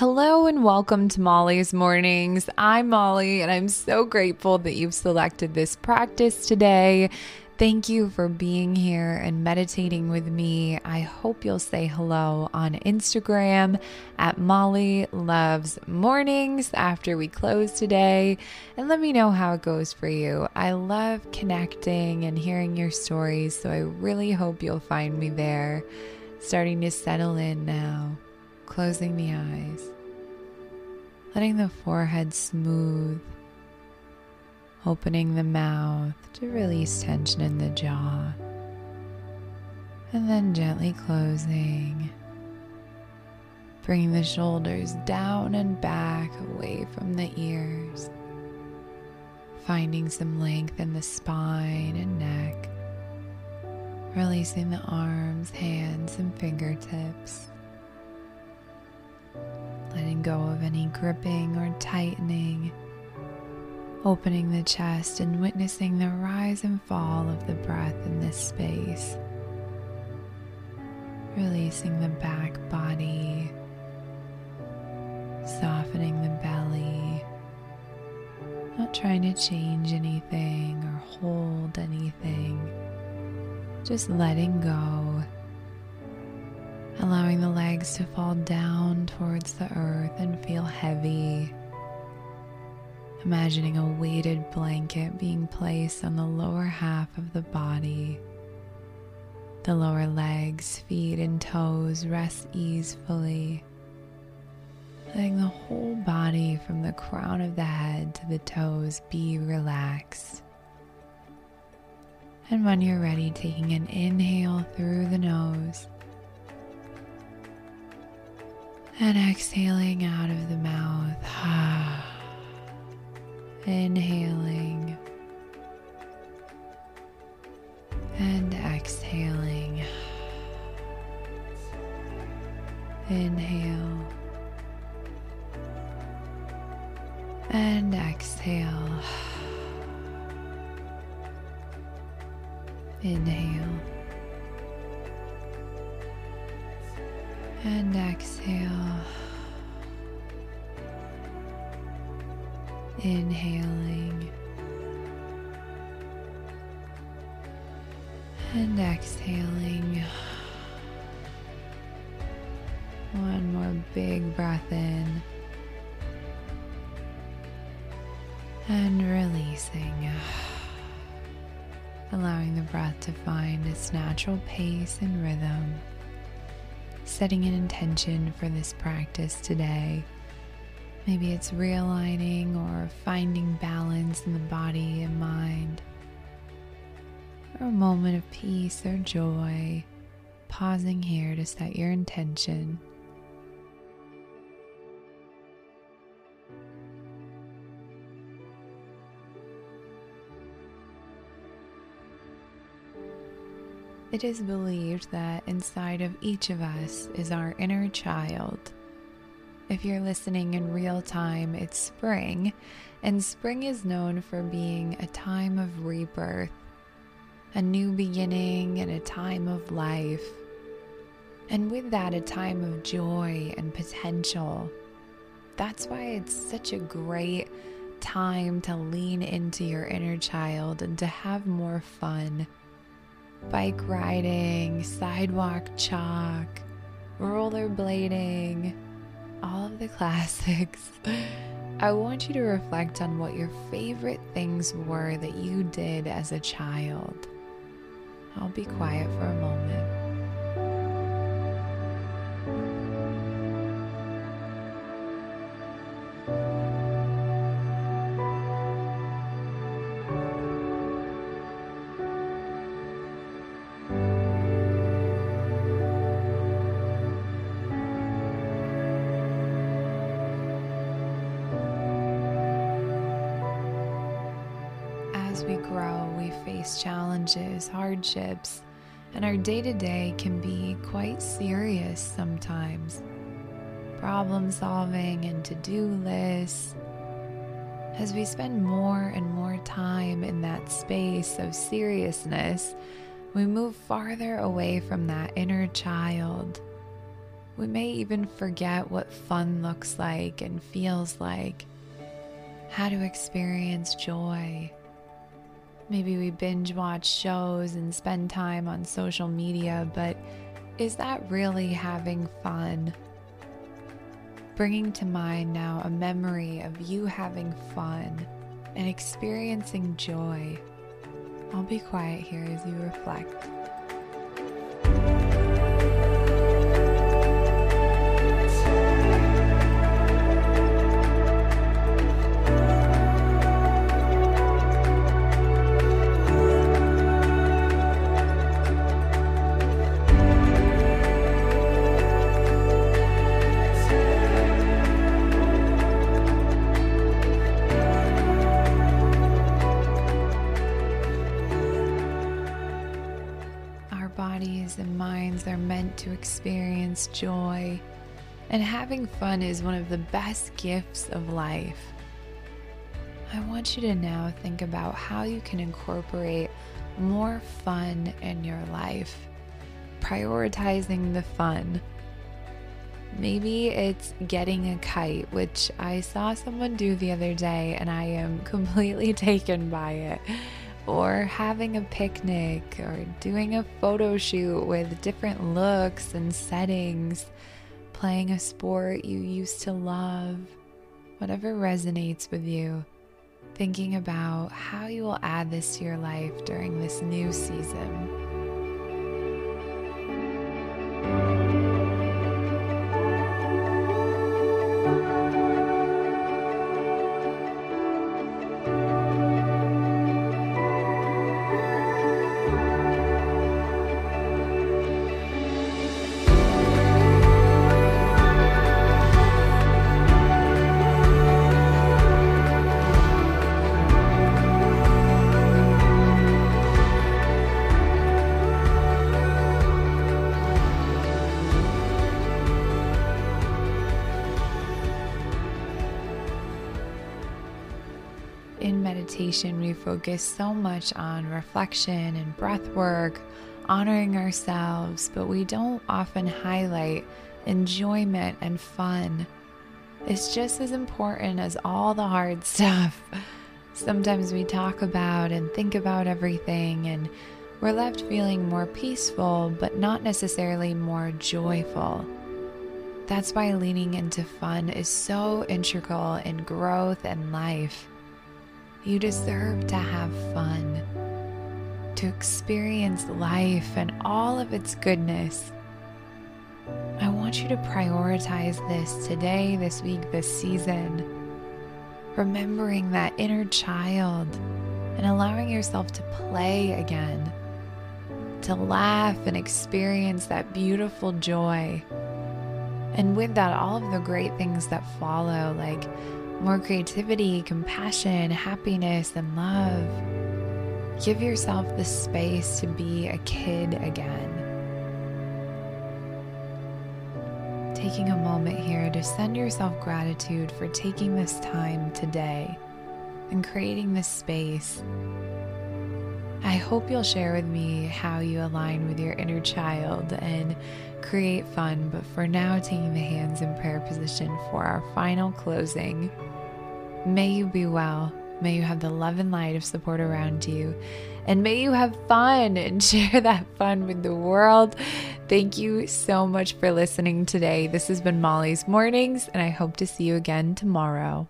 Hello and welcome to Molly's Mornings. I'm Molly, and I'm so grateful that you've selected this practice today. Thank you for being here and meditating with me. I hope you'll say hello on Instagram at Molly Loves Mornings after we close today and let me know how it goes for you. I love connecting and hearing your stories, so I really hope you'll find me there. Starting to settle in now closing the eyes, letting the forehead smooth, opening the mouth to release tension in the jaw, and then gently closing. Bringing the shoulders down and back away from the ears. Finding some length in the spine and neck. Releasing the arms, hands, and fingertips letting go of any gripping or tightening, opening the chest and witnessing the rise and fall of the breath in this space, releasing the back body, softening the belly, not trying to change anything or hold anything, just letting go allowing the legs to fall down towards the earth and feel heavy. Imagining a weighted blanket being placed on the lower half of the body. The lower legs, feet, and toes rest easefully. Letting the whole body from the crown of the head to the toes be relaxed. And when you're ready, taking an inhale through the nose and exhaling out of the mouth. Inhaling and exhaling. Inhale and exhale. Inhale. And exhale. Inhaling and exhaling. One more big breath in and releasing. Allowing the breath to find its natural pace and rhythm setting an intention for this practice today. Maybe it's realigning or finding balance in the body and mind, or a moment of peace or joy, pausing here to set your intention. It is believed that inside of each of us is our inner child. If you're listening in real time, it's spring, and spring is known for being a time of rebirth, a new beginning, and a time of life. And with that, a time of joy and potential. That's why it's such a great time to lean into your inner child and to have more fun bike riding, sidewalk chalk, rollerblading, all of the classics. I want you to reflect on what your favorite things were that you did as a child. I'll be quiet for a moment. As we grow, we face challenges, hardships, and our day to day can be quite serious sometimes. Problem solving and to do lists. As we spend more and more time in that space of seriousness, we move farther away from that inner child. We may even forget what fun looks like and feels like, how to experience joy. Maybe we binge watch shows and spend time on social media, but is that really having fun? Bringing to mind now a memory of you having fun and experiencing joy. I'll be quiet here as you reflect. Are meant to experience joy, and having fun is one of the best gifts of life. I want you to now think about how you can incorporate more fun in your life, prioritizing the fun. Maybe it's getting a kite, which I saw someone do the other day, and I am completely taken by it or having a picnic or doing a photo shoot with different looks and settings, playing a sport you used to love, whatever resonates with you, thinking about how you will add this to your life during this new season. Meditation, we focus so much on reflection and breath work, honoring ourselves, but we don't often highlight enjoyment and fun. It's just as important as all the hard stuff. Sometimes we talk about and think about everything, and we're left feeling more peaceful, but not necessarily more joyful. That's why leaning into fun is so integral in growth and life. You deserve to have fun, to experience life and all of its goodness. I want you to prioritize this today, this week, this season. Remembering that inner child and allowing yourself to play again, to laugh and experience that beautiful joy. And with that, all of the great things that follow, like more creativity, compassion, happiness, and love. Give yourself the space to be a kid again. Taking a moment here to send yourself gratitude for taking this time today and creating this space. I hope you'll share with me how you align with your inner child and create fun. But for now, taking the hands in prayer position for our final closing. May you be well. May you have the love and light of support around you. And may you have fun and share that fun with the world. Thank you so much for listening today. This has been Molly's Mornings, and I hope to see you again tomorrow.